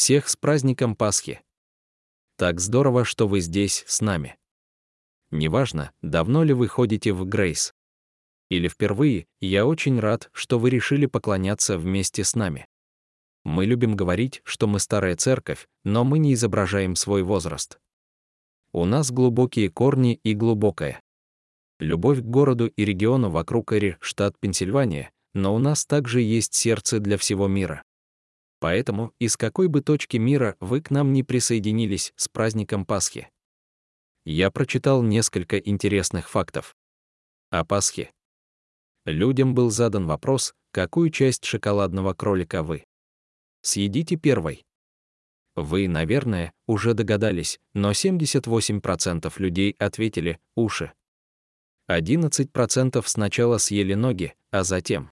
Всех с праздником Пасхи! Так здорово, что вы здесь с нами. Неважно, давно ли вы ходите в Грейс. Или впервые, я очень рад, что вы решили поклоняться вместе с нами. Мы любим говорить, что мы старая церковь, но мы не изображаем свой возраст. У нас глубокие корни и глубокая любовь к городу и региону вокруг Эри, штат Пенсильвания, но у нас также есть сердце для всего мира. Поэтому, из какой бы точки мира вы к нам не присоединились с праздником Пасхи. Я прочитал несколько интересных фактов. О Пасхе. Людям был задан вопрос, какую часть шоколадного кролика вы съедите первой. Вы, наверное, уже догадались, но 78% людей ответили «уши». 11% сначала съели ноги, а затем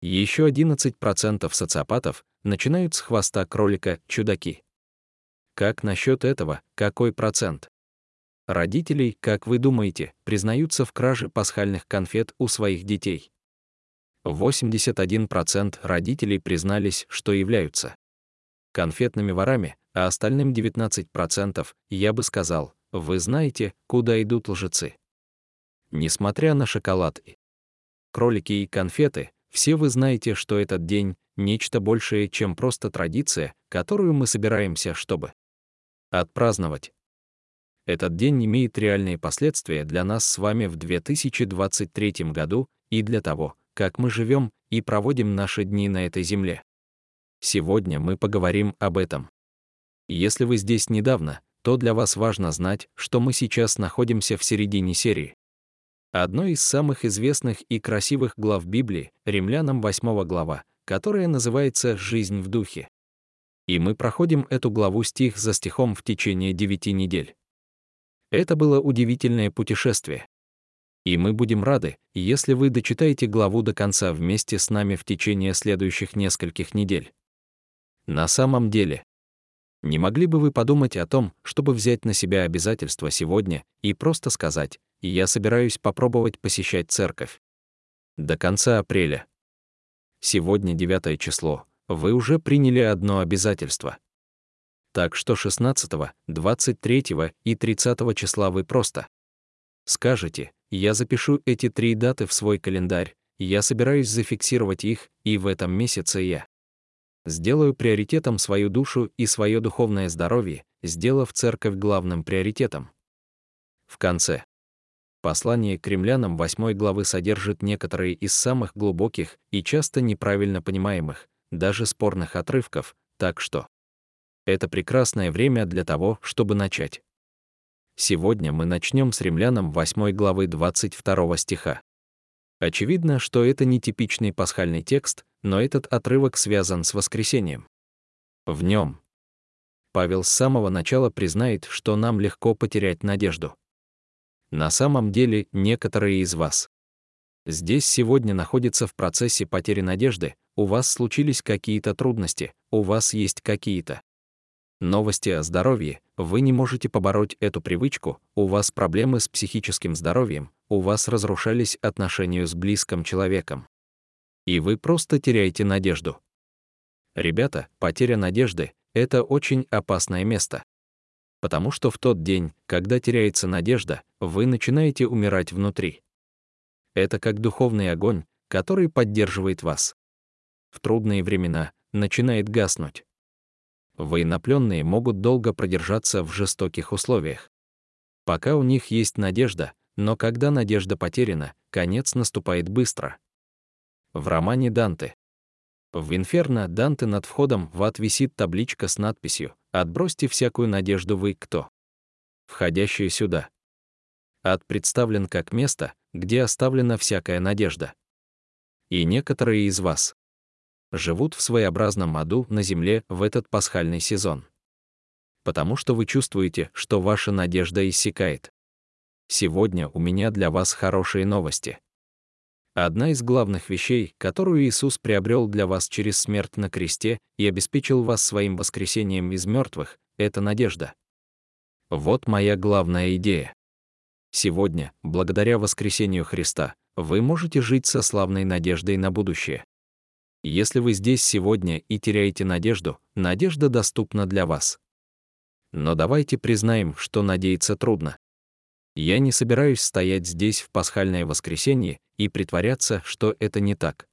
еще 11% социопатов начинают с хвоста кролика чудаки. Как насчет этого, какой процент? Родителей, как вы думаете, признаются в краже пасхальных конфет у своих детей? 81% родителей признались, что являются конфетными ворами, а остальным 19% я бы сказал, вы знаете, куда идут лжецы. Несмотря на шоколад и кролики и конфеты, все вы знаете, что этот день — нечто большее, чем просто традиция, которую мы собираемся, чтобы отпраздновать. Этот день имеет реальные последствия для нас с вами в 2023 году и для того, как мы живем и проводим наши дни на этой земле. Сегодня мы поговорим об этом. Если вы здесь недавно, то для вас важно знать, что мы сейчас находимся в середине серии. Одной из самых известных и красивых глав Библии, Римлянам 8 глава, которая называется «Жизнь в духе». И мы проходим эту главу стих за стихом в течение девяти недель. Это было удивительное путешествие. И мы будем рады, если вы дочитаете главу до конца вместе с нами в течение следующих нескольких недель. На самом деле, не могли бы вы подумать о том, чтобы взять на себя обязательства сегодня и просто сказать и я собираюсь попробовать посещать церковь. До конца апреля. Сегодня 9 число. Вы уже приняли одно обязательство. Так что 16, 23 и 30 числа вы просто скажете, я запишу эти три даты в свой календарь, я собираюсь зафиксировать их, и в этом месяце я сделаю приоритетом свою душу и свое духовное здоровье, сделав церковь главным приоритетом. В конце Послание к римлянам 8 главы содержит некоторые из самых глубоких и часто неправильно понимаемых, даже спорных отрывков, так что это прекрасное время для того, чтобы начать. Сегодня мы начнем с римлянам 8 главы 22 стиха. Очевидно, что это не типичный пасхальный текст, но этот отрывок связан с воскресением. В нем Павел с самого начала признает, что нам легко потерять надежду. На самом деле, некоторые из вас здесь сегодня находятся в процессе потери надежды, у вас случились какие-то трудности, у вас есть какие-то новости о здоровье, вы не можете побороть эту привычку, у вас проблемы с психическим здоровьем, у вас разрушались отношения с близким человеком. И вы просто теряете надежду. Ребята, потеря надежды — это очень опасное место потому что в тот день, когда теряется надежда, вы начинаете умирать внутри. Это как духовный огонь, который поддерживает вас. В трудные времена начинает гаснуть. Военнопленные могут долго продержаться в жестоких условиях. Пока у них есть надежда, но когда надежда потеряна, конец наступает быстро. В романе Данте. В «Инферно» Данте над входом в ад висит табличка с надписью Отбросьте всякую надежду вы кто. Входящие сюда. Ад представлен как место, где оставлена всякая надежда. И некоторые из вас живут в своеобразном аду на земле в этот пасхальный сезон. Потому что вы чувствуете, что ваша надежда иссякает. Сегодня у меня для вас хорошие новости. Одна из главных вещей, которую Иисус приобрел для вас через смерть на кресте и обеспечил вас своим воскресением из мертвых, это надежда. Вот моя главная идея. Сегодня, благодаря воскресению Христа, вы можете жить со славной надеждой на будущее. Если вы здесь сегодня и теряете надежду, надежда доступна для вас. Но давайте признаем, что надеяться трудно. Я не собираюсь стоять здесь в пасхальное воскресенье и притворяться, что это не так.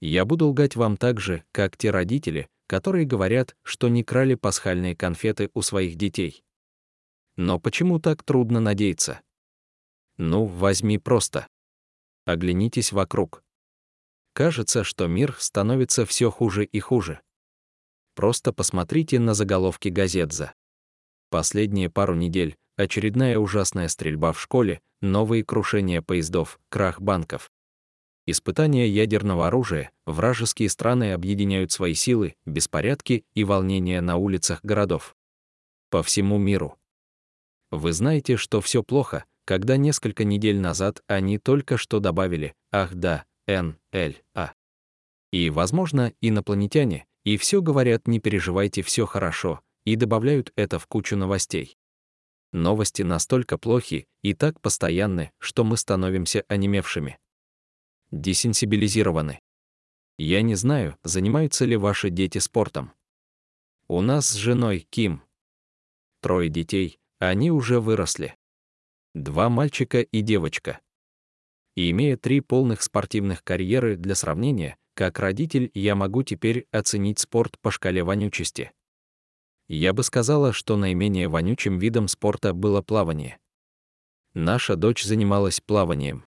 Я буду лгать вам так же, как те родители, которые говорят, что не крали пасхальные конфеты у своих детей. Но почему так трудно надеяться? Ну, возьми просто. Оглянитесь вокруг. Кажется, что мир становится все хуже и хуже. Просто посмотрите на заголовки газет за. Последние пару недель очередная ужасная стрельба в школе, новые крушения поездов, крах банков. Испытания ядерного оружия, вражеские страны объединяют свои силы, беспорядки и волнения на улицах городов. По всему миру. Вы знаете, что все плохо, когда несколько недель назад они только что добавили «Ах да, Н, Л, А». И, возможно, инопланетяне, и все говорят «не переживайте, все хорошо», и добавляют это в кучу новостей. Новости настолько плохи и так постоянны, что мы становимся онемевшими. Десенсибилизированы. Я не знаю, занимаются ли ваши дети спортом. У нас с женой Ким. Трое детей, они уже выросли. Два мальчика и девочка и имея три полных спортивных карьеры для сравнения, как родитель я могу теперь оценить спорт по шкале вонючести. Я бы сказала, что наименее вонючим видом спорта было плавание. Наша дочь занималась плаванием.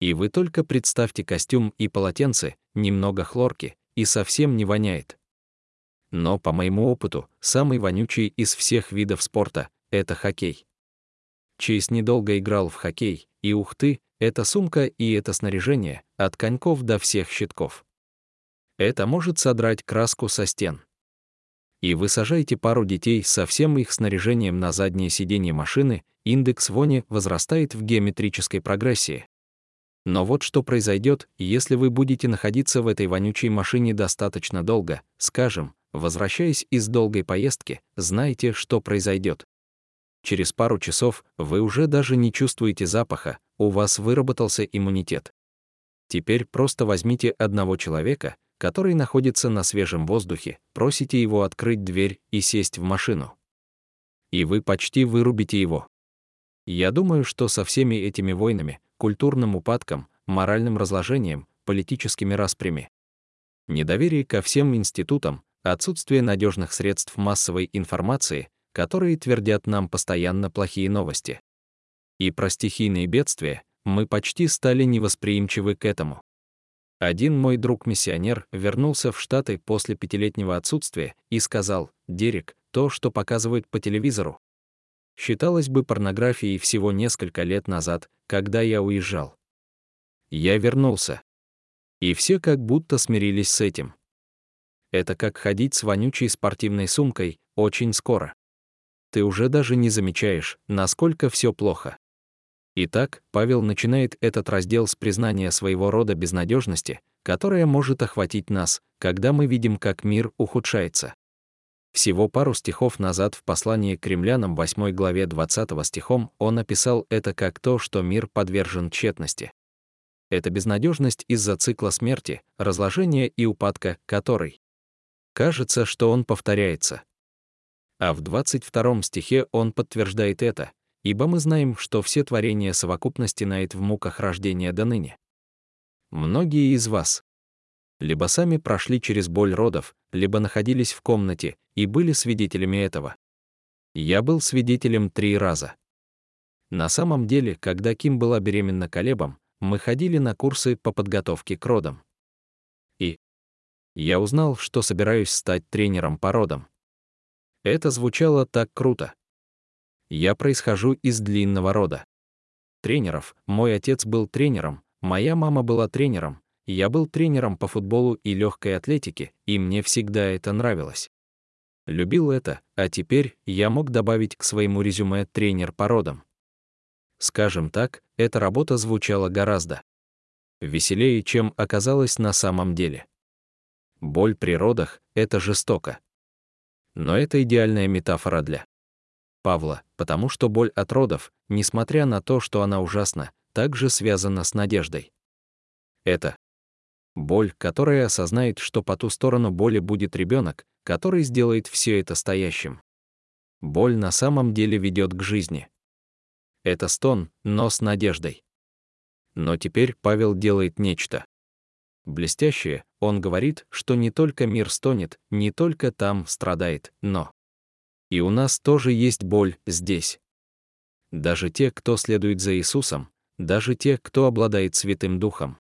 И вы только представьте костюм и полотенце, немного хлорки, и совсем не воняет. Но, по моему опыту, самый вонючий из всех видов спорта — это хоккей. Чейз недолго играл в хоккей, и ух ты, эта сумка и это снаряжение, от коньков до всех щитков. Это может содрать краску со стен. И вы сажаете пару детей со всем их снаряжением на заднее сиденье машины, индекс вони возрастает в геометрической прогрессии. Но вот что произойдет, если вы будете находиться в этой вонючей машине достаточно долго, скажем, возвращаясь из долгой поездки, знаете, что произойдет. Через пару часов вы уже даже не чувствуете запаха, у вас выработался иммунитет. Теперь просто возьмите одного человека, который находится на свежем воздухе, просите его открыть дверь и сесть в машину. И вы почти вырубите его. Я думаю, что со всеми этими войнами, культурным упадком, моральным разложением, политическими распрями, недоверие ко всем институтам, отсутствие надежных средств массовой информации, которые твердят нам постоянно плохие новости. И про стихийные бедствия мы почти стали невосприимчивы к этому. Один мой друг-миссионер вернулся в Штаты после пятилетнего отсутствия и сказал, «Дерек, то, что показывают по телевизору, считалось бы порнографией всего несколько лет назад, когда я уезжал. Я вернулся. И все как будто смирились с этим. Это как ходить с вонючей спортивной сумкой очень скоро ты уже даже не замечаешь, насколько все плохо. Итак, Павел начинает этот раздел с признания своего рода безнадежности, которая может охватить нас, когда мы видим, как мир ухудшается. Всего пару стихов назад в послании к римлянам 8 главе 20 стихом он описал это как то, что мир подвержен тщетности. Это безнадежность из-за цикла смерти, разложения и упадка, который. Кажется, что он повторяется. А в 22 стихе он подтверждает это, ибо мы знаем, что все творения совокупности нает в муках рождения до ныне. Многие из вас либо сами прошли через боль родов, либо находились в комнате и были свидетелями этого. Я был свидетелем три раза. На самом деле, когда Ким была беременна Колебом, мы ходили на курсы по подготовке к родам. И я узнал, что собираюсь стать тренером по родам. Это звучало так круто. Я происхожу из длинного рода. Тренеров, мой отец был тренером, моя мама была тренером, я был тренером по футболу и легкой атлетике, и мне всегда это нравилось. Любил это, а теперь я мог добавить к своему резюме тренер по родам. Скажем так, эта работа звучала гораздо веселее, чем оказалось на самом деле. Боль при родах — это жестоко. Но это идеальная метафора для Павла, потому что боль от родов, несмотря на то, что она ужасна, также связана с надеждой. Это Боль, которая осознает, что по ту сторону боли будет ребенок, который сделает все это стоящим. Боль на самом деле ведет к жизни. Это стон, но с надеждой. Но теперь Павел делает нечто. Блестящее, он говорит, что не только мир стонет, не только там страдает, но и у нас тоже есть боль здесь. Даже те, кто следует за Иисусом, даже те, кто обладает Святым Духом.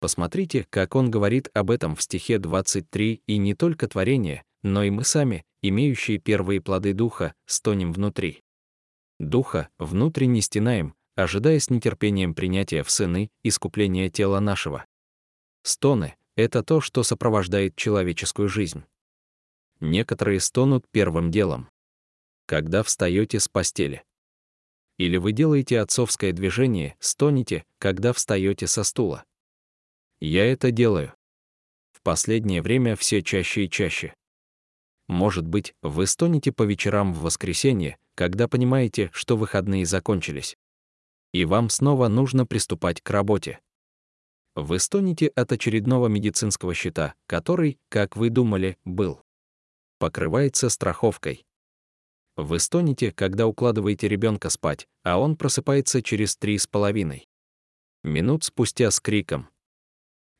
Посмотрите, как он говорит об этом в стихе 23, и не только творение, но и мы сами, имеющие первые плоды Духа, стонем внутри. Духа внутренне стенаем, ожидая с нетерпением принятия в сыны искупления тела нашего. Стоны — это то, что сопровождает человеческую жизнь. Некоторые стонут первым делом. Когда встаете с постели. Или вы делаете отцовское движение, стонете, когда встаете со стула. Я это делаю. В последнее время все чаще и чаще. Может быть, вы стонете по вечерам в воскресенье, когда понимаете, что выходные закончились. И вам снова нужно приступать к работе. Вы стонете от очередного медицинского счета, который, как вы думали, был. Покрывается страховкой. Вы стонете, когда укладываете ребенка спать, а он просыпается через три с половиной. Минут спустя с криком,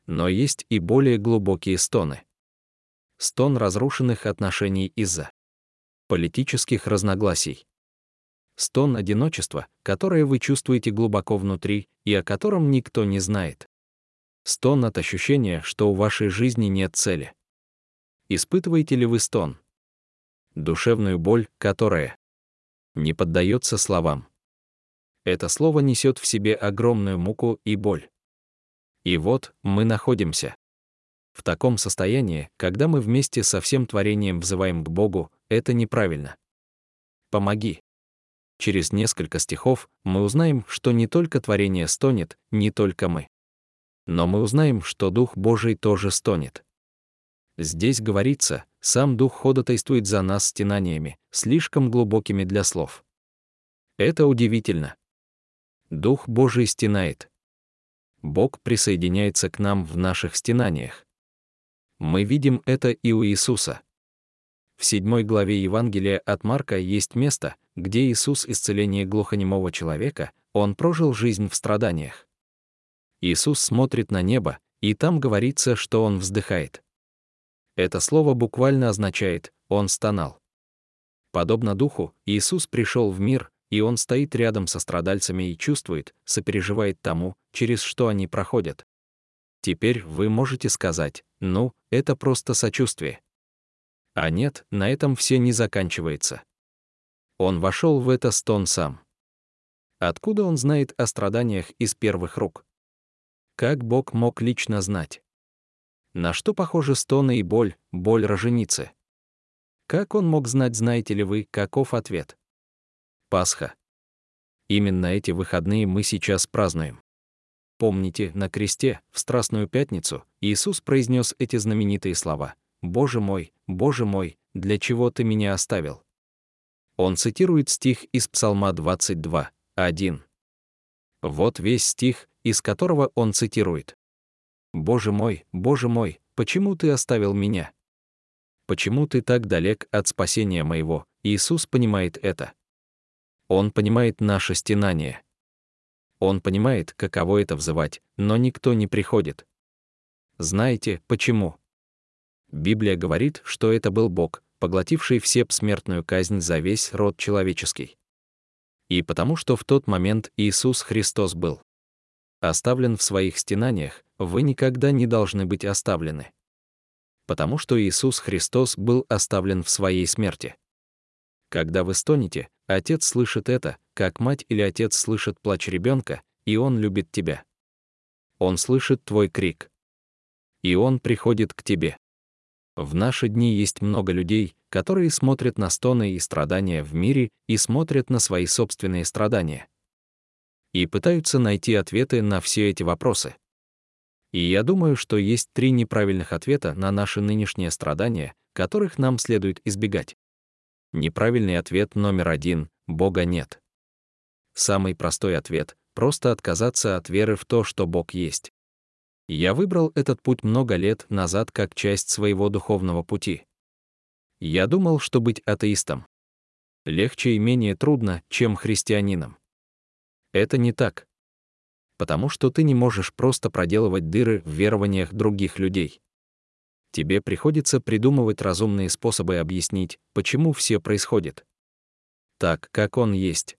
но есть и более глубокие стоны. Стон разрушенных отношений из-за политических разногласий. Стон одиночества, которое вы чувствуете глубоко внутри и о котором никто не знает. Стон от ощущения, что у вашей жизни нет цели. Испытываете ли вы стон? Душевную боль, которая не поддается словам. Это слово несет в себе огромную муку и боль. И вот мы находимся. В таком состоянии, когда мы вместе со всем творением взываем к Богу, это неправильно. Помоги. Через несколько стихов мы узнаем, что не только творение стонет, не только мы. Но мы узнаем, что Дух Божий тоже стонет. Здесь говорится, сам Дух ходатайствует за нас стенаниями, слишком глубокими для слов. Это удивительно. Дух Божий стенает. Бог присоединяется к нам в наших стенаниях. Мы видим это и у Иисуса. В седьмой главе Евангелия от Марка есть место, где Иисус исцеление глухонемого человека, он прожил жизнь в страданиях. Иисус смотрит на небо, и там говорится, что он вздыхает. Это слово буквально означает «он стонал». Подобно Духу, Иисус пришел в мир, и он стоит рядом со страдальцами и чувствует, сопереживает тому, через что они проходят. Теперь вы можете сказать, ну, это просто сочувствие. А нет, на этом все не заканчивается. Он вошел в это стон сам. Откуда он знает о страданиях из первых рук? Как Бог мог лично знать? На что похожи стоны и боль, боль роженицы? Как он мог знать, знаете ли вы, каков ответ? Пасха. Именно эти выходные мы сейчас празднуем. Помните, на кресте, в Страстную Пятницу, Иисус произнес эти знаменитые слова «Боже мой, Боже мой, для чего ты меня оставил?» Он цитирует стих из Псалма 22, 1. Вот весь стих, из которого он цитирует. «Боже мой, Боже мой, почему ты оставил меня?» Почему ты так далек от спасения моего? Иисус понимает это. Он понимает наше стенание. Он понимает, каково это взывать, но никто не приходит. Знаете, почему? Библия говорит, что это был Бог, поглотивший все смертную казнь за весь род человеческий. И потому что в тот момент Иисус Христос был оставлен в своих стенаниях, вы никогда не должны быть оставлены. Потому что Иисус Христос был оставлен в своей смерти. Когда вы стонете, отец слышит это, как мать или отец слышит плач ребенка, и он любит тебя. Он слышит твой крик. И он приходит к тебе. В наши дни есть много людей, которые смотрят на стоны и страдания в мире и смотрят на свои собственные страдания. И пытаются найти ответы на все эти вопросы. И я думаю, что есть три неправильных ответа на наши нынешние страдания, которых нам следует избегать. Неправильный ответ номер один — Бога нет. Самый простой ответ — просто отказаться от веры в то, что Бог есть. Я выбрал этот путь много лет назад как часть своего духовного пути. Я думал, что быть атеистом легче и менее трудно, чем христианином. Это не так. Потому что ты не можешь просто проделывать дыры в верованиях других людей. Тебе приходится придумывать разумные способы объяснить, почему все происходит. Так, как он есть.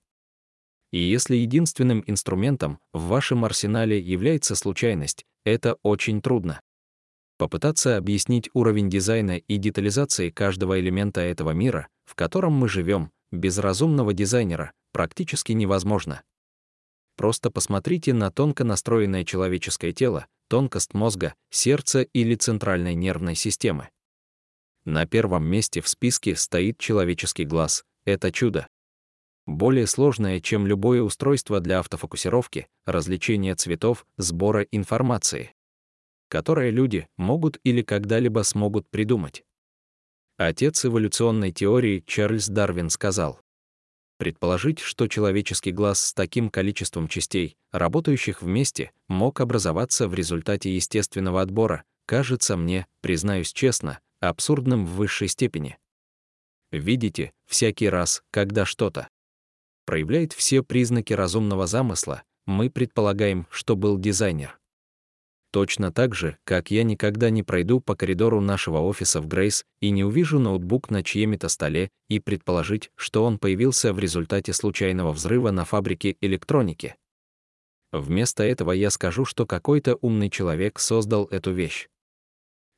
И если единственным инструментом в вашем арсенале является случайность, это очень трудно. Попытаться объяснить уровень дизайна и детализации каждого элемента этого мира, в котором мы живем, без разумного дизайнера, практически невозможно. Просто посмотрите на тонко настроенное человеческое тело, тонкость мозга, сердца или центральной нервной системы. На первом месте в списке стоит человеческий глаз. Это чудо более сложное, чем любое устройство для автофокусировки, развлечения цветов, сбора информации, которое люди могут или когда-либо смогут придумать. Отец эволюционной теории Чарльз Дарвин сказал, Предположить, что человеческий глаз с таким количеством частей, работающих вместе, мог образоваться в результате естественного отбора, кажется мне, признаюсь честно, абсурдным в высшей степени. Видите, всякий раз, когда что-то проявляет все признаки разумного замысла, мы предполагаем, что был дизайнер. Точно так же, как я никогда не пройду по коридору нашего офиса в Грейс и не увижу ноутбук на чьем-то столе и предположить, что он появился в результате случайного взрыва на фабрике электроники. Вместо этого я скажу, что какой-то умный человек создал эту вещь.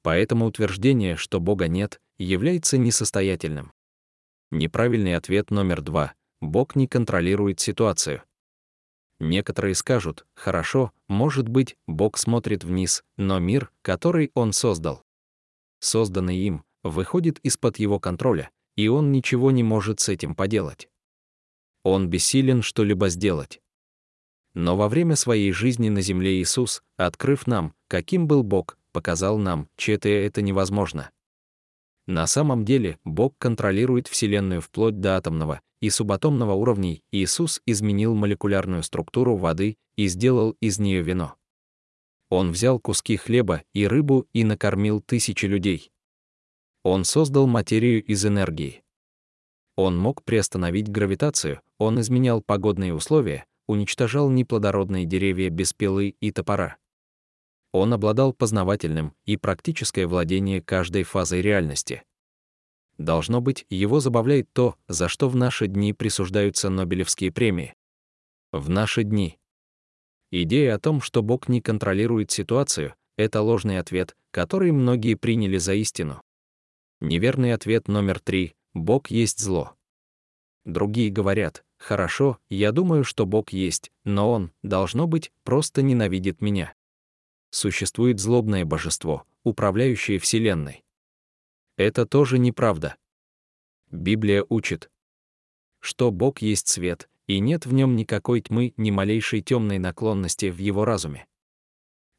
Поэтому утверждение, что Бога нет, является несостоятельным. Неправильный ответ номер два Бог не контролирует ситуацию. Некоторые скажут, хорошо, может быть, Бог смотрит вниз, но мир, который Он создал, созданный им, выходит из-под Его контроля, и Он ничего не может с этим поделать. Он бессилен что-либо сделать. Но во время своей жизни на земле Иисус, открыв нам, каким был Бог, показал нам, что это невозможно. На самом деле, Бог контролирует Вселенную вплоть до атомного и субатомного уровней. Иисус изменил молекулярную структуру воды и сделал из нее вино. Он взял куски хлеба и рыбу и накормил тысячи людей. Он создал материю из энергии. Он мог приостановить гравитацию, он изменял погодные условия, уничтожал неплодородные деревья без пилы и топора. Он обладал познавательным и практическое владение каждой фазой реальности. Должно быть, его забавляет то, за что в наши дни присуждаются Нобелевские премии. В наши дни. Идея о том, что Бог не контролирует ситуацию, это ложный ответ, который многие приняли за истину. Неверный ответ номер три — Бог есть зло. Другие говорят, хорошо, я думаю, что Бог есть, но Он, должно быть, просто ненавидит меня существует злобное божество, управляющее Вселенной. Это тоже неправда. Библия учит, что Бог есть свет, и нет в нем никакой тьмы, ни малейшей темной наклонности в его разуме.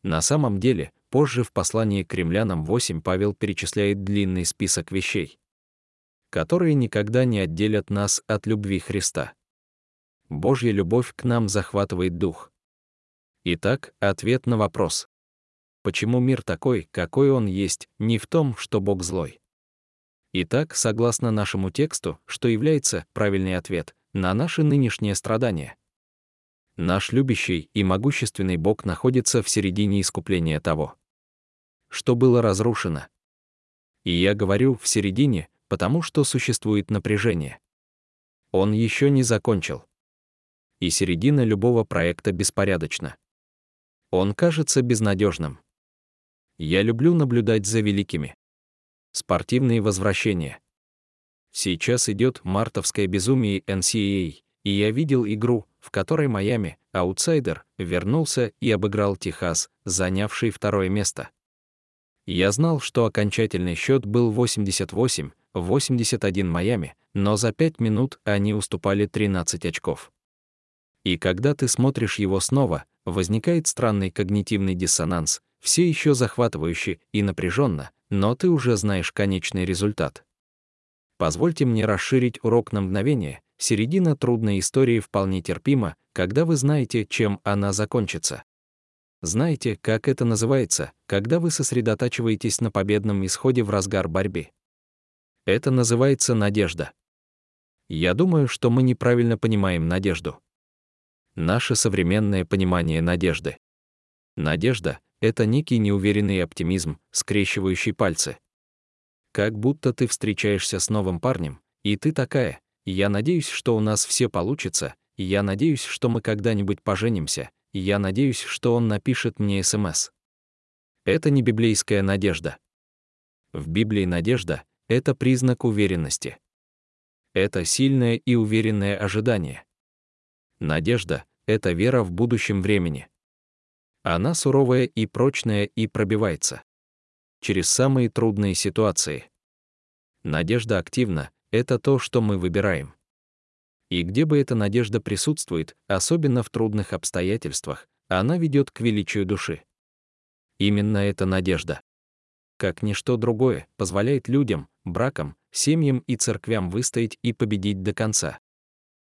На самом деле, позже в послании к римлянам 8 Павел перечисляет длинный список вещей, которые никогда не отделят нас от любви Христа. Божья любовь к нам захватывает дух. Итак, ответ на вопрос почему мир такой, какой он есть, не в том, что Бог злой. Итак, согласно нашему тексту, что является правильный ответ на наши нынешние страдания? Наш любящий и могущественный Бог находится в середине искупления того, что было разрушено. И я говорю «в середине», потому что существует напряжение. Он еще не закончил. И середина любого проекта беспорядочна. Он кажется безнадежным. Я люблю наблюдать за великими. Спортивные возвращения. Сейчас идет мартовское безумие NCAA, и я видел игру, в которой Майами, аутсайдер, вернулся и обыграл Техас, занявший второе место. Я знал, что окончательный счет был 88-81 Майами, но за 5 минут они уступали 13 очков. И когда ты смотришь его снова, возникает странный когнитивный диссонанс, все еще захватывающе и напряженно, но ты уже знаешь конечный результат. Позвольте мне расширить урок на мгновение. Середина трудной истории вполне терпима, когда вы знаете, чем она закончится. Знаете, как это называется, когда вы сосредотачиваетесь на победном исходе в разгар борьбы? Это называется надежда. Я думаю, что мы неправильно понимаем надежду. Наше современное понимание надежды. Надежда — это некий неуверенный оптимизм, скрещивающий пальцы. Как будто ты встречаешься с новым парнем, и ты такая, я надеюсь, что у нас все получится, я надеюсь, что мы когда-нибудь поженимся, я надеюсь, что он напишет мне СМС. Это не библейская надежда. В Библии надежда — это признак уверенности. Это сильное и уверенное ожидание. Надежда — это вера в будущем времени. Она суровая и прочная и пробивается. Через самые трудные ситуации. Надежда активна — это то, что мы выбираем. И где бы эта надежда присутствует, особенно в трудных обстоятельствах, она ведет к величию души. Именно эта надежда. Как ничто другое, позволяет людям, бракам, семьям и церквям выстоять и победить до конца.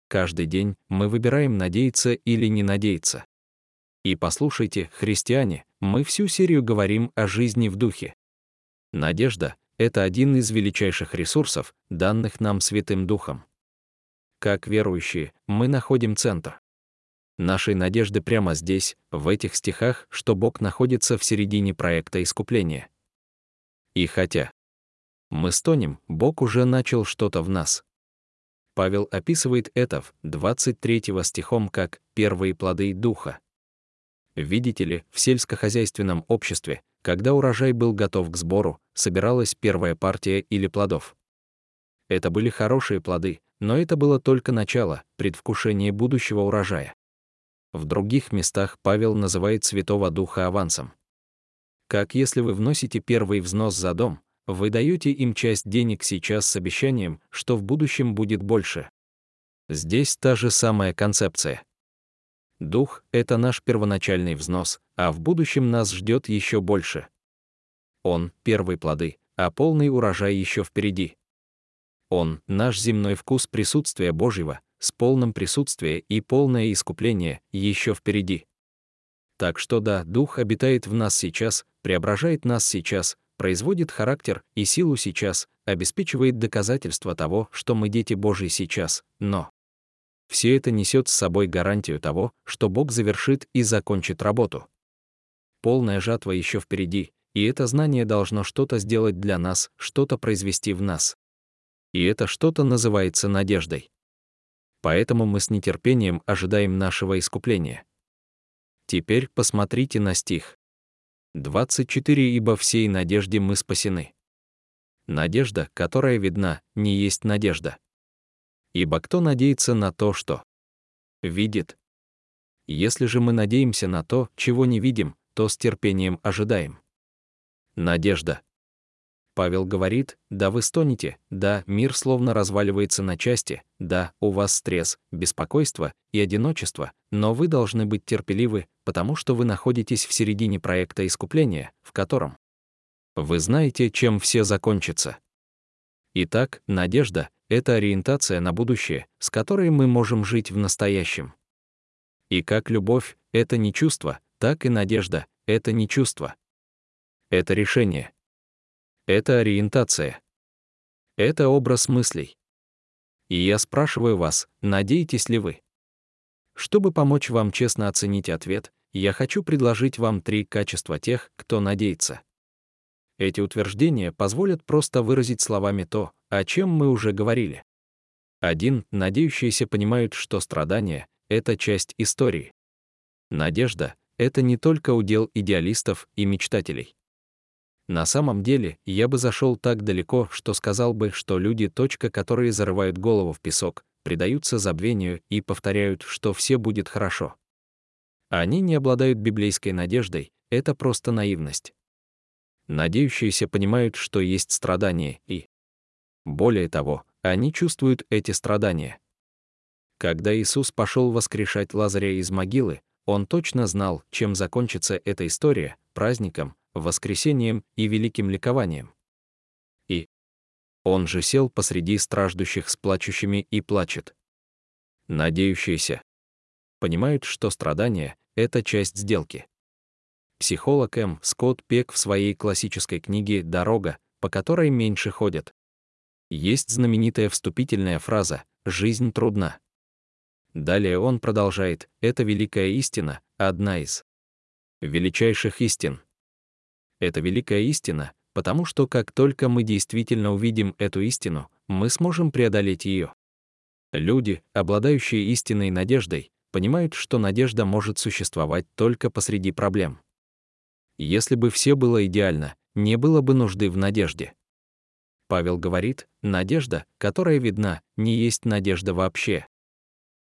Каждый день мы выбираем надеяться или не надеяться. И послушайте, христиане, мы всю серию говорим о жизни в духе. Надежда — это один из величайших ресурсов, данных нам Святым Духом. Как верующие, мы находим центр. Нашей надежды прямо здесь, в этих стихах, что Бог находится в середине проекта искупления. И хотя мы стонем, Бог уже начал что-то в нас. Павел описывает это в 23 стихом как «первые плоды Духа». Видите ли, в сельскохозяйственном обществе, когда урожай был готов к сбору, собиралась первая партия или плодов. Это были хорошие плоды, но это было только начало, предвкушение будущего урожая. В других местах Павел называет Святого Духа авансом. Как если вы вносите первый взнос за дом, вы даете им часть денег сейчас с обещанием, что в будущем будет больше. Здесь та же самая концепция. Дух — это наш первоначальный взнос, а в будущем нас ждет еще больше. Он — первые плоды, а полный урожай еще впереди. Он — наш земной вкус присутствия Божьего, с полным присутствием и полное искупление еще впереди. Так что да, Дух обитает в нас сейчас, преображает нас сейчас, производит характер и силу сейчас, обеспечивает доказательства того, что мы дети Божьи сейчас, но все это несет с собой гарантию того, что Бог завершит и закончит работу. Полная жатва еще впереди, и это знание должно что-то сделать для нас, что-то произвести в нас. И это что-то называется надеждой. Поэтому мы с нетерпением ожидаем нашего искупления. Теперь посмотрите на стих. 24 «Ибо всей надежде мы спасены». Надежда, которая видна, не есть надежда. Ибо кто надеется на то, что видит? Если же мы надеемся на то, чего не видим, то с терпением ожидаем. Надежда Павел говорит, да вы стонете, да, мир словно разваливается на части, да, у вас стресс, беспокойство и одиночество, но вы должны быть терпеливы, потому что вы находитесь в середине проекта искупления, в котором вы знаете, чем все закончится. Итак, надежда — это ориентация на будущее, с которой мы можем жить в настоящем. И как любовь — это не чувство, так и надежда — это не чувство. Это решение. Это ориентация. Это образ мыслей. И я спрашиваю вас, надеетесь ли вы? Чтобы помочь вам честно оценить ответ, я хочу предложить вам три качества тех, кто надеется. Эти утверждения позволят просто выразить словами то, о чем мы уже говорили. Один, надеющиеся понимают, что страдания — это часть истории. Надежда — это не только удел идеалистов и мечтателей. На самом деле, я бы зашел так далеко, что сказал бы, что люди, точка, которые зарывают голову в песок, предаются забвению и повторяют, что все будет хорошо. Они не обладают библейской надеждой, это просто наивность. Надеющиеся понимают, что есть страдания, и, более того, они чувствуют эти страдания. Когда Иисус пошел воскрешать Лазаря из могилы, он точно знал, чем закончится эта история, праздником, воскресением и великим ликованием. И он же сел посреди страждущих с плачущими и плачет. Надеющиеся понимают, что страдание — это часть сделки. Психолог М. Скотт Пек в своей классической книге «Дорога, по которой меньше ходят». Есть знаменитая вступительная фраза «Жизнь трудна». Далее он продолжает «Это великая истина, одна из величайших истин». Это великая истина, потому что как только мы действительно увидим эту истину, мы сможем преодолеть ее. Люди, обладающие истинной надеждой, понимают, что надежда может существовать только посреди проблем. Если бы все было идеально, не было бы нужды в надежде. Павел говорит, надежда, которая видна, не есть надежда вообще.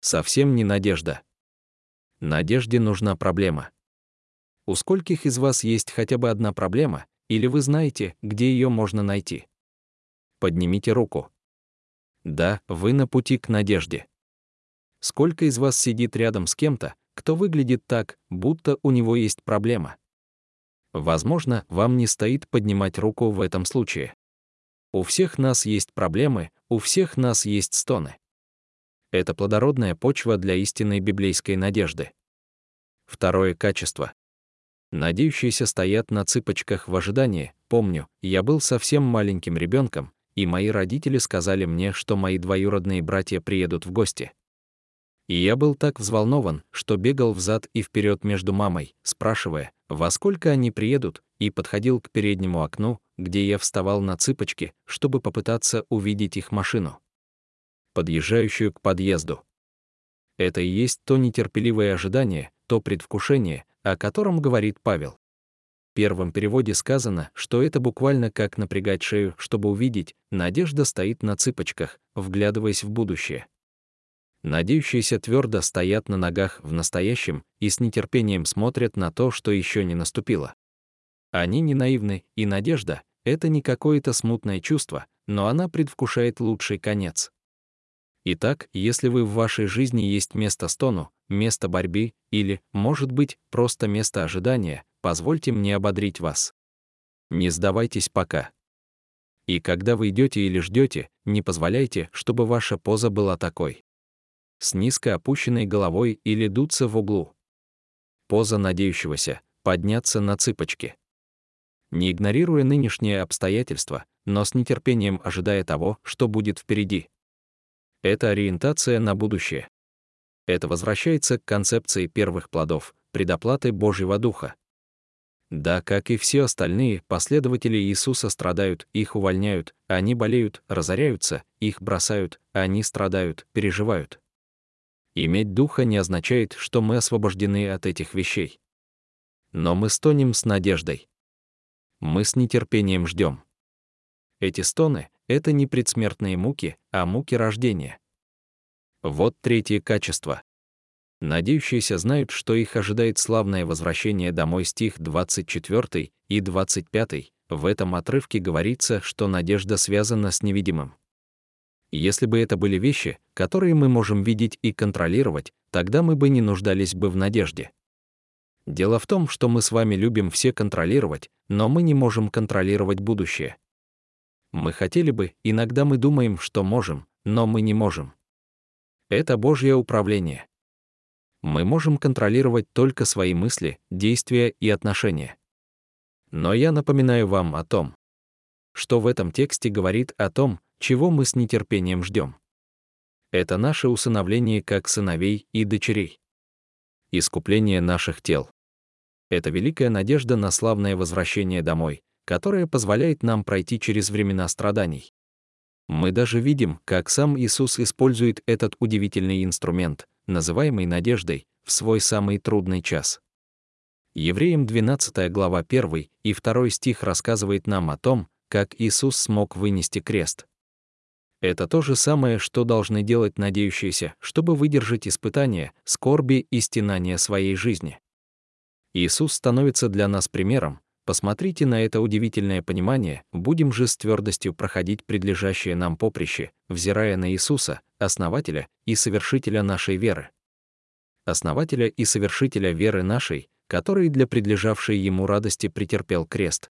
Совсем не надежда. Надежде нужна проблема. У скольких из вас есть хотя бы одна проблема, или вы знаете, где ее можно найти? Поднимите руку. Да, вы на пути к надежде. Сколько из вас сидит рядом с кем-то, кто выглядит так, будто у него есть проблема? Возможно, вам не стоит поднимать руку в этом случае. У всех нас есть проблемы, у всех нас есть стоны. Это плодородная почва для истинной библейской надежды. Второе качество. Надеющиеся стоят на цыпочках в ожидании. Помню, я был совсем маленьким ребенком, и мои родители сказали мне, что мои двоюродные братья приедут в гости. И я был так взволнован, что бегал взад и вперед между мамой, спрашивая, во сколько они приедут, и подходил к переднему окну, где я вставал на цыпочки, чтобы попытаться увидеть их машину, подъезжающую к подъезду. Это и есть то нетерпеливое ожидание, то предвкушение, о котором говорит Павел. В первом переводе сказано, что это буквально как напрягать шею, чтобы увидеть, надежда стоит на цыпочках, вглядываясь в будущее надеющиеся твердо стоят на ногах в настоящем и с нетерпением смотрят на то, что еще не наступило. Они не наивны, и надежда — это не какое-то смутное чувство, но она предвкушает лучший конец. Итак, если вы в вашей жизни есть место стону, место борьбы или, может быть, просто место ожидания, позвольте мне ободрить вас. Не сдавайтесь пока. И когда вы идете или ждете, не позволяйте, чтобы ваша поза была такой с низко опущенной головой или дуться в углу. Поза надеющегося — подняться на цыпочки. Не игнорируя нынешние обстоятельства, но с нетерпением ожидая того, что будет впереди. Это ориентация на будущее. Это возвращается к концепции первых плодов, предоплаты Божьего Духа. Да, как и все остальные, последователи Иисуса страдают, их увольняют, они болеют, разоряются, их бросают, они страдают, переживают. Иметь духа не означает, что мы освобождены от этих вещей. Но мы стонем с надеждой. Мы с нетерпением ждем. Эти стоны — это не предсмертные муки, а муки рождения. Вот третье качество. Надеющиеся знают, что их ожидает славное возвращение домой стих 24 и 25. В этом отрывке говорится, что надежда связана с невидимым. Если бы это были вещи, которые мы можем видеть и контролировать, тогда мы бы не нуждались бы в надежде. Дело в том, что мы с вами любим все контролировать, но мы не можем контролировать будущее. Мы хотели бы, иногда мы думаем, что можем, но мы не можем. Это Божье управление. Мы можем контролировать только свои мысли, действия и отношения. Но я напоминаю вам о том, что в этом тексте говорит о том, чего мы с нетерпением ждем. Это наше усыновление как сыновей и дочерей. Искупление наших тел. Это великая надежда на славное возвращение домой, которое позволяет нам пройти через времена страданий. Мы даже видим, как сам Иисус использует этот удивительный инструмент, называемый надеждой, в свой самый трудный час. Евреям 12 глава 1 и 2 стих рассказывает нам о том, как Иисус смог вынести крест. Это то же самое, что должны делать надеющиеся, чтобы выдержать испытания, скорби и стенания своей жизни. Иисус становится для нас примером. Посмотрите на это удивительное понимание, будем же с твердостью проходить предлежащее нам поприще, взирая на Иисуса, основателя и совершителя нашей веры. Основателя и совершителя веры нашей, который для предлежавшей ему радости претерпел крест,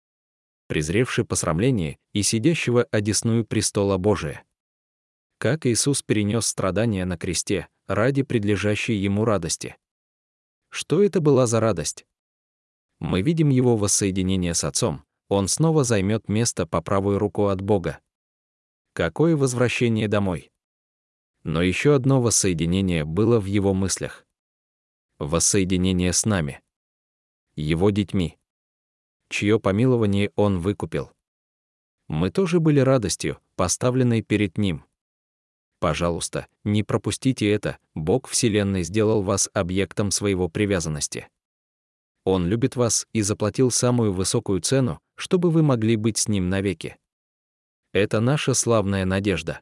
презревший посрамление и сидящего одесную престола Божия как Иисус перенес страдания на кресте ради предлежащей ему радости. Что это была за радость? Мы видим его воссоединение с Отцом, он снова займет место по правую руку от Бога. Какое возвращение домой? Но еще одно воссоединение было в его мыслях. Воссоединение с нами. Его детьми. Чье помилование он выкупил. Мы тоже были радостью, поставленной перед ним. Пожалуйста, не пропустите это, Бог Вселенной сделал вас объектом своего привязанности. Он любит вас и заплатил самую высокую цену, чтобы вы могли быть с Ним навеки. Это наша славная надежда.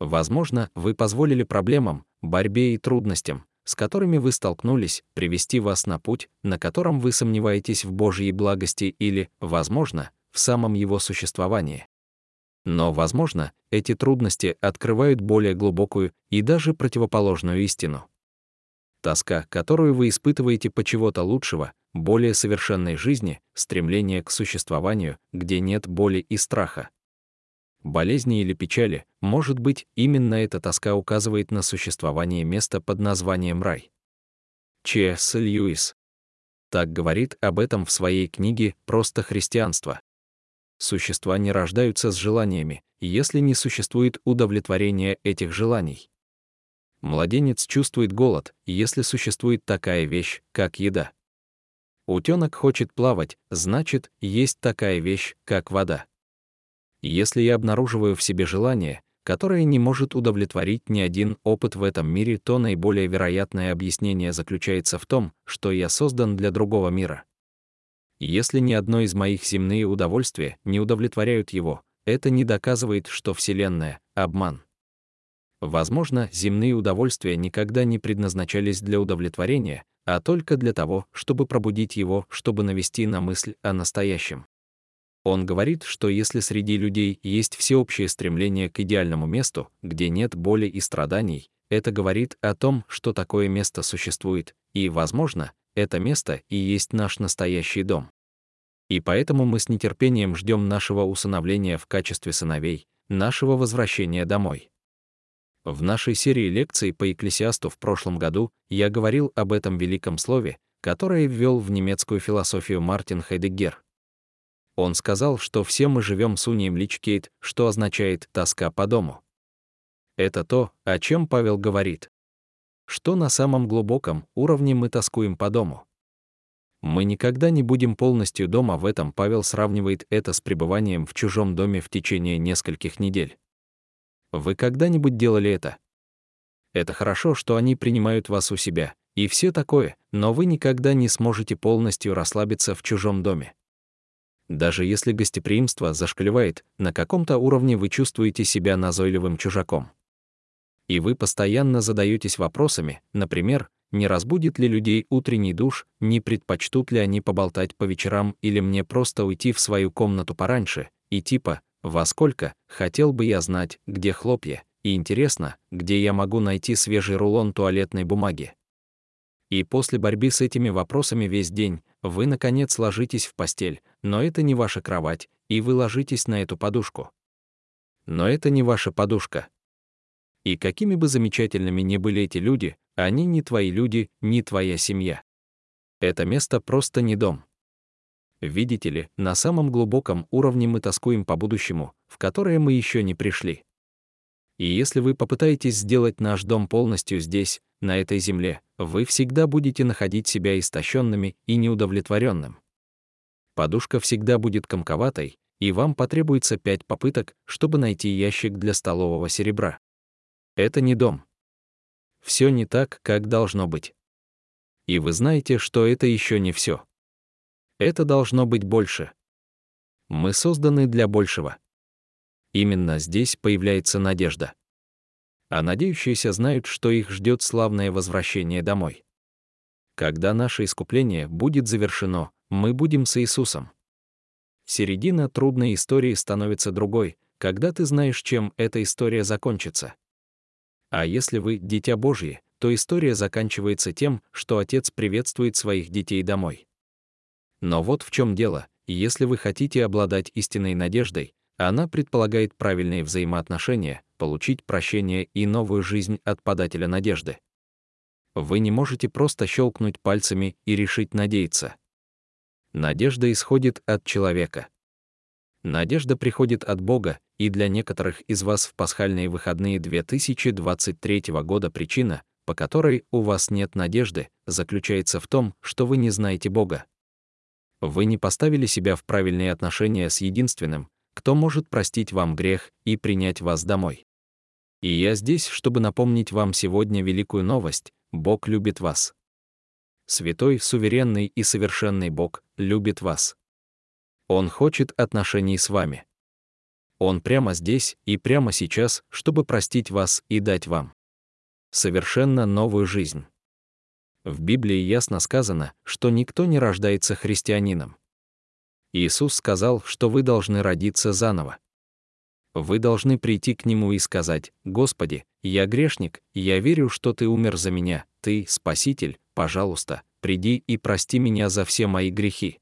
Возможно, вы позволили проблемам, борьбе и трудностям, с которыми вы столкнулись, привести вас на путь, на котором вы сомневаетесь в Божьей благости или, возможно, в самом его существовании. Но, возможно, эти трудности открывают более глубокую и даже противоположную истину. Тоска, которую вы испытываете по чего-то лучшего, более совершенной жизни, стремление к существованию, где нет боли и страха. Болезни или печали, может быть, именно эта тоска указывает на существование места под названием рай. Ч.С. Льюис так говорит об этом в своей книге «Просто христианство». Существа не рождаются с желаниями, если не существует удовлетворения этих желаний. Младенец чувствует голод, если существует такая вещь, как еда. Утенок хочет плавать, значит, есть такая вещь, как вода. Если я обнаруживаю в себе желание, которое не может удовлетворить ни один опыт в этом мире, то наиболее вероятное объяснение заключается в том, что я создан для другого мира. Если ни одно из моих земные удовольствия не удовлетворяют его, это не доказывает, что Вселенная — обман. Возможно, земные удовольствия никогда не предназначались для удовлетворения, а только для того, чтобы пробудить его, чтобы навести на мысль о настоящем. Он говорит, что если среди людей есть всеобщее стремление к идеальному месту, где нет боли и страданий, это говорит о том, что такое место существует, и, возможно, это место и есть наш настоящий дом. И поэтому мы с нетерпением ждем нашего усыновления в качестве сыновей, нашего возвращения домой. В нашей серии лекций по Екклесиасту в прошлом году я говорил об этом великом слове, которое ввел в немецкую философию Мартин Хайдеггер. Он сказал, что все мы живем с унием личкейт, что означает «тоска по дому». Это то, о чем Павел говорит. Что на самом глубоком уровне мы тоскуем по дому. Мы никогда не будем полностью дома в этом Павел сравнивает это с пребыванием в чужом доме в течение нескольких недель. Вы когда-нибудь делали это? Это хорошо, что они принимают вас у себя, и все такое, но вы никогда не сможете полностью расслабиться в чужом доме. Даже если гостеприимство зашкаливает, на каком-то уровне вы чувствуете себя назойливым чужаком. И вы постоянно задаетесь вопросами, например, не разбудит ли людей утренний душ, не предпочтут ли они поболтать по вечерам или мне просто уйти в свою комнату пораньше, и типа, во сколько, хотел бы я знать, где хлопья, и интересно, где я могу найти свежий рулон туалетной бумаги. И после борьбы с этими вопросами весь день вы, наконец, ложитесь в постель, но это не ваша кровать, и вы ложитесь на эту подушку. Но это не ваша подушка. И какими бы замечательными ни были эти люди, они не твои люди, не твоя семья. Это место просто не дом. Видите ли, на самом глубоком уровне мы тоскуем по будущему, в которое мы еще не пришли. И если вы попытаетесь сделать наш дом полностью здесь, на этой земле, вы всегда будете находить себя истощенными и неудовлетворенным. Подушка всегда будет комковатой, и вам потребуется пять попыток, чтобы найти ящик для столового серебра. Это не дом. Все не так, как должно быть. И вы знаете, что это еще не все. Это должно быть больше. Мы созданы для большего. Именно здесь появляется надежда. А надеющиеся знают, что их ждет славное возвращение домой. Когда наше искупление будет завершено, мы будем с Иисусом. Середина трудной истории становится другой, когда ты знаешь, чем эта история закончится. А если вы — дитя Божье, то история заканчивается тем, что отец приветствует своих детей домой. Но вот в чем дело, если вы хотите обладать истинной надеждой, она предполагает правильные взаимоотношения, получить прощение и новую жизнь от подателя надежды. Вы не можете просто щелкнуть пальцами и решить надеяться. Надежда исходит от человека. Надежда приходит от Бога, и для некоторых из вас в пасхальные выходные 2023 года причина, по которой у вас нет надежды, заключается в том, что вы не знаете Бога. Вы не поставили себя в правильные отношения с единственным, кто может простить вам грех и принять вас домой. И я здесь, чтобы напомнить вам сегодня великую новость — Бог любит вас. Святой, суверенный и совершенный Бог любит вас. Он хочет отношений с вами. Он прямо здесь и прямо сейчас, чтобы простить вас и дать вам совершенно новую жизнь. В Библии ясно сказано, что никто не рождается христианином. Иисус сказал, что вы должны родиться заново. Вы должны прийти к Нему и сказать, «Господи, я грешник, я верю, что Ты умер за меня, Ты, Спаситель, пожалуйста, приди и прости меня за все мои грехи.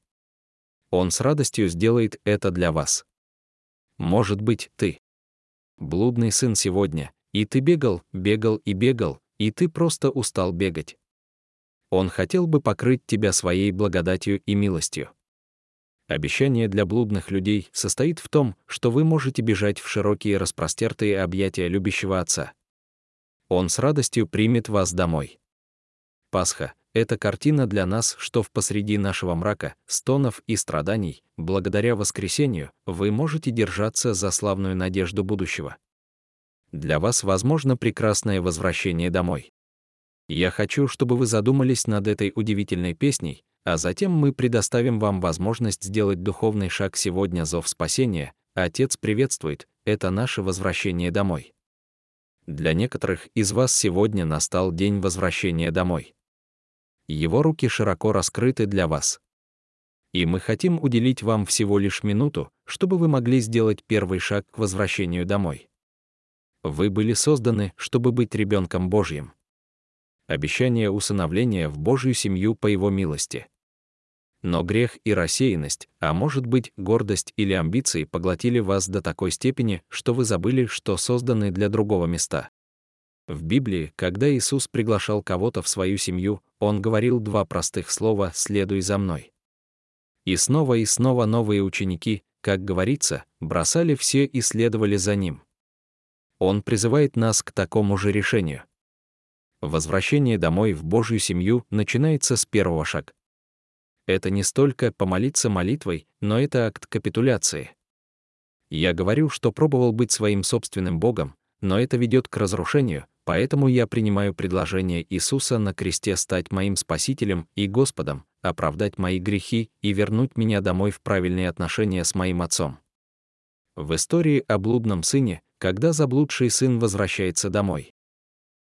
Он с радостью сделает это для вас. Может быть, ты блудный сын сегодня, и ты бегал, бегал и бегал, и ты просто устал бегать. Он хотел бы покрыть тебя своей благодатью и милостью. Обещание для блудных людей состоит в том, что вы можете бежать в широкие распростертые объятия любящего Отца. Он с радостью примет вас домой. Пасха — это картина для нас, что в посреди нашего мрака, стонов и страданий, благодаря воскресению, вы можете держаться за славную надежду будущего. Для вас возможно прекрасное возвращение домой. Я хочу, чтобы вы задумались над этой удивительной песней, а затем мы предоставим вам возможность сделать духовный шаг сегодня зов спасения. Отец приветствует, это наше возвращение домой. Для некоторых из вас сегодня настал день возвращения домой. Его руки широко раскрыты для вас. И мы хотим уделить вам всего лишь минуту, чтобы вы могли сделать первый шаг к возвращению домой. Вы были созданы, чтобы быть ребенком Божьим. Обещание усыновления в Божью семью по Его милости. Но грех и рассеянность, а может быть, гордость или амбиции поглотили вас до такой степени, что вы забыли, что созданы для другого места. В Библии, когда Иисус приглашал кого-то в свою семью, Он говорил два простых слова «следуй за мной». И снова и снова новые ученики, как говорится, бросали все и следовали за Ним. Он призывает нас к такому же решению. Возвращение домой в Божью семью начинается с первого шага. Это не столько помолиться молитвой, но это акт капитуляции. Я говорю, что пробовал быть своим собственным Богом, но это ведет к разрушению, Поэтому я принимаю предложение Иисуса на кресте стать моим Спасителем и Господом, оправдать мои грехи и вернуть меня домой в правильные отношения с моим Отцом. В истории о блудном сыне, когда заблудший сын возвращается домой.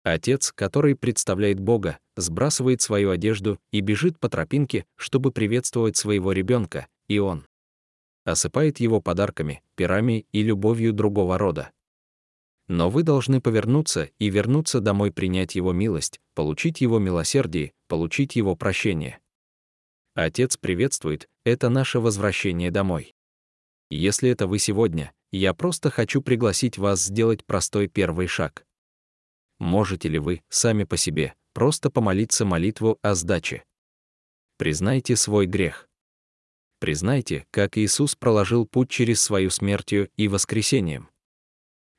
Отец, который представляет Бога, сбрасывает свою одежду и бежит по тропинке, чтобы приветствовать своего ребенка, и он осыпает его подарками, пирами и любовью другого рода. Но вы должны повернуться и вернуться домой принять Его милость, получить Его милосердие, получить Его прощение. Отец приветствует, это наше возвращение домой. Если это вы сегодня, я просто хочу пригласить вас сделать простой первый шаг. Можете ли вы, сами по себе, просто помолиться молитву о сдаче? Признайте свой грех. Признайте, как Иисус проложил путь через свою смертью и воскресением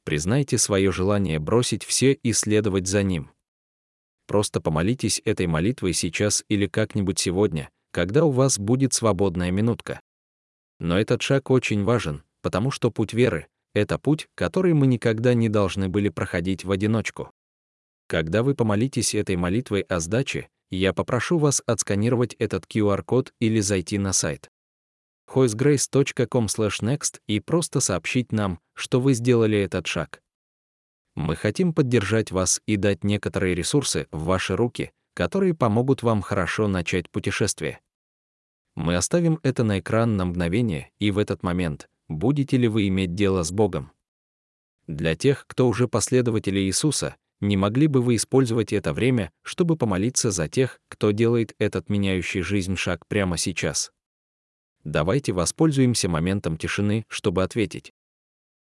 признайте свое желание бросить все и следовать за ним. Просто помолитесь этой молитвой сейчас или как-нибудь сегодня, когда у вас будет свободная минутка. Но этот шаг очень важен, потому что путь веры — это путь, который мы никогда не должны были проходить в одиночку. Когда вы помолитесь этой молитвой о сдаче, я попрошу вас отсканировать этот QR-код или зайти на сайт hoisgrace.com/next и просто сообщить нам, что вы сделали этот шаг. Мы хотим поддержать вас и дать некоторые ресурсы в ваши руки, которые помогут вам хорошо начать путешествие. Мы оставим это на экран на мгновение, и в этот момент будете ли вы иметь дело с Богом. Для тех, кто уже последователи Иисуса, не могли бы вы использовать это время, чтобы помолиться за тех, кто делает этот меняющий жизнь шаг прямо сейчас? Давайте воспользуемся моментом тишины, чтобы ответить.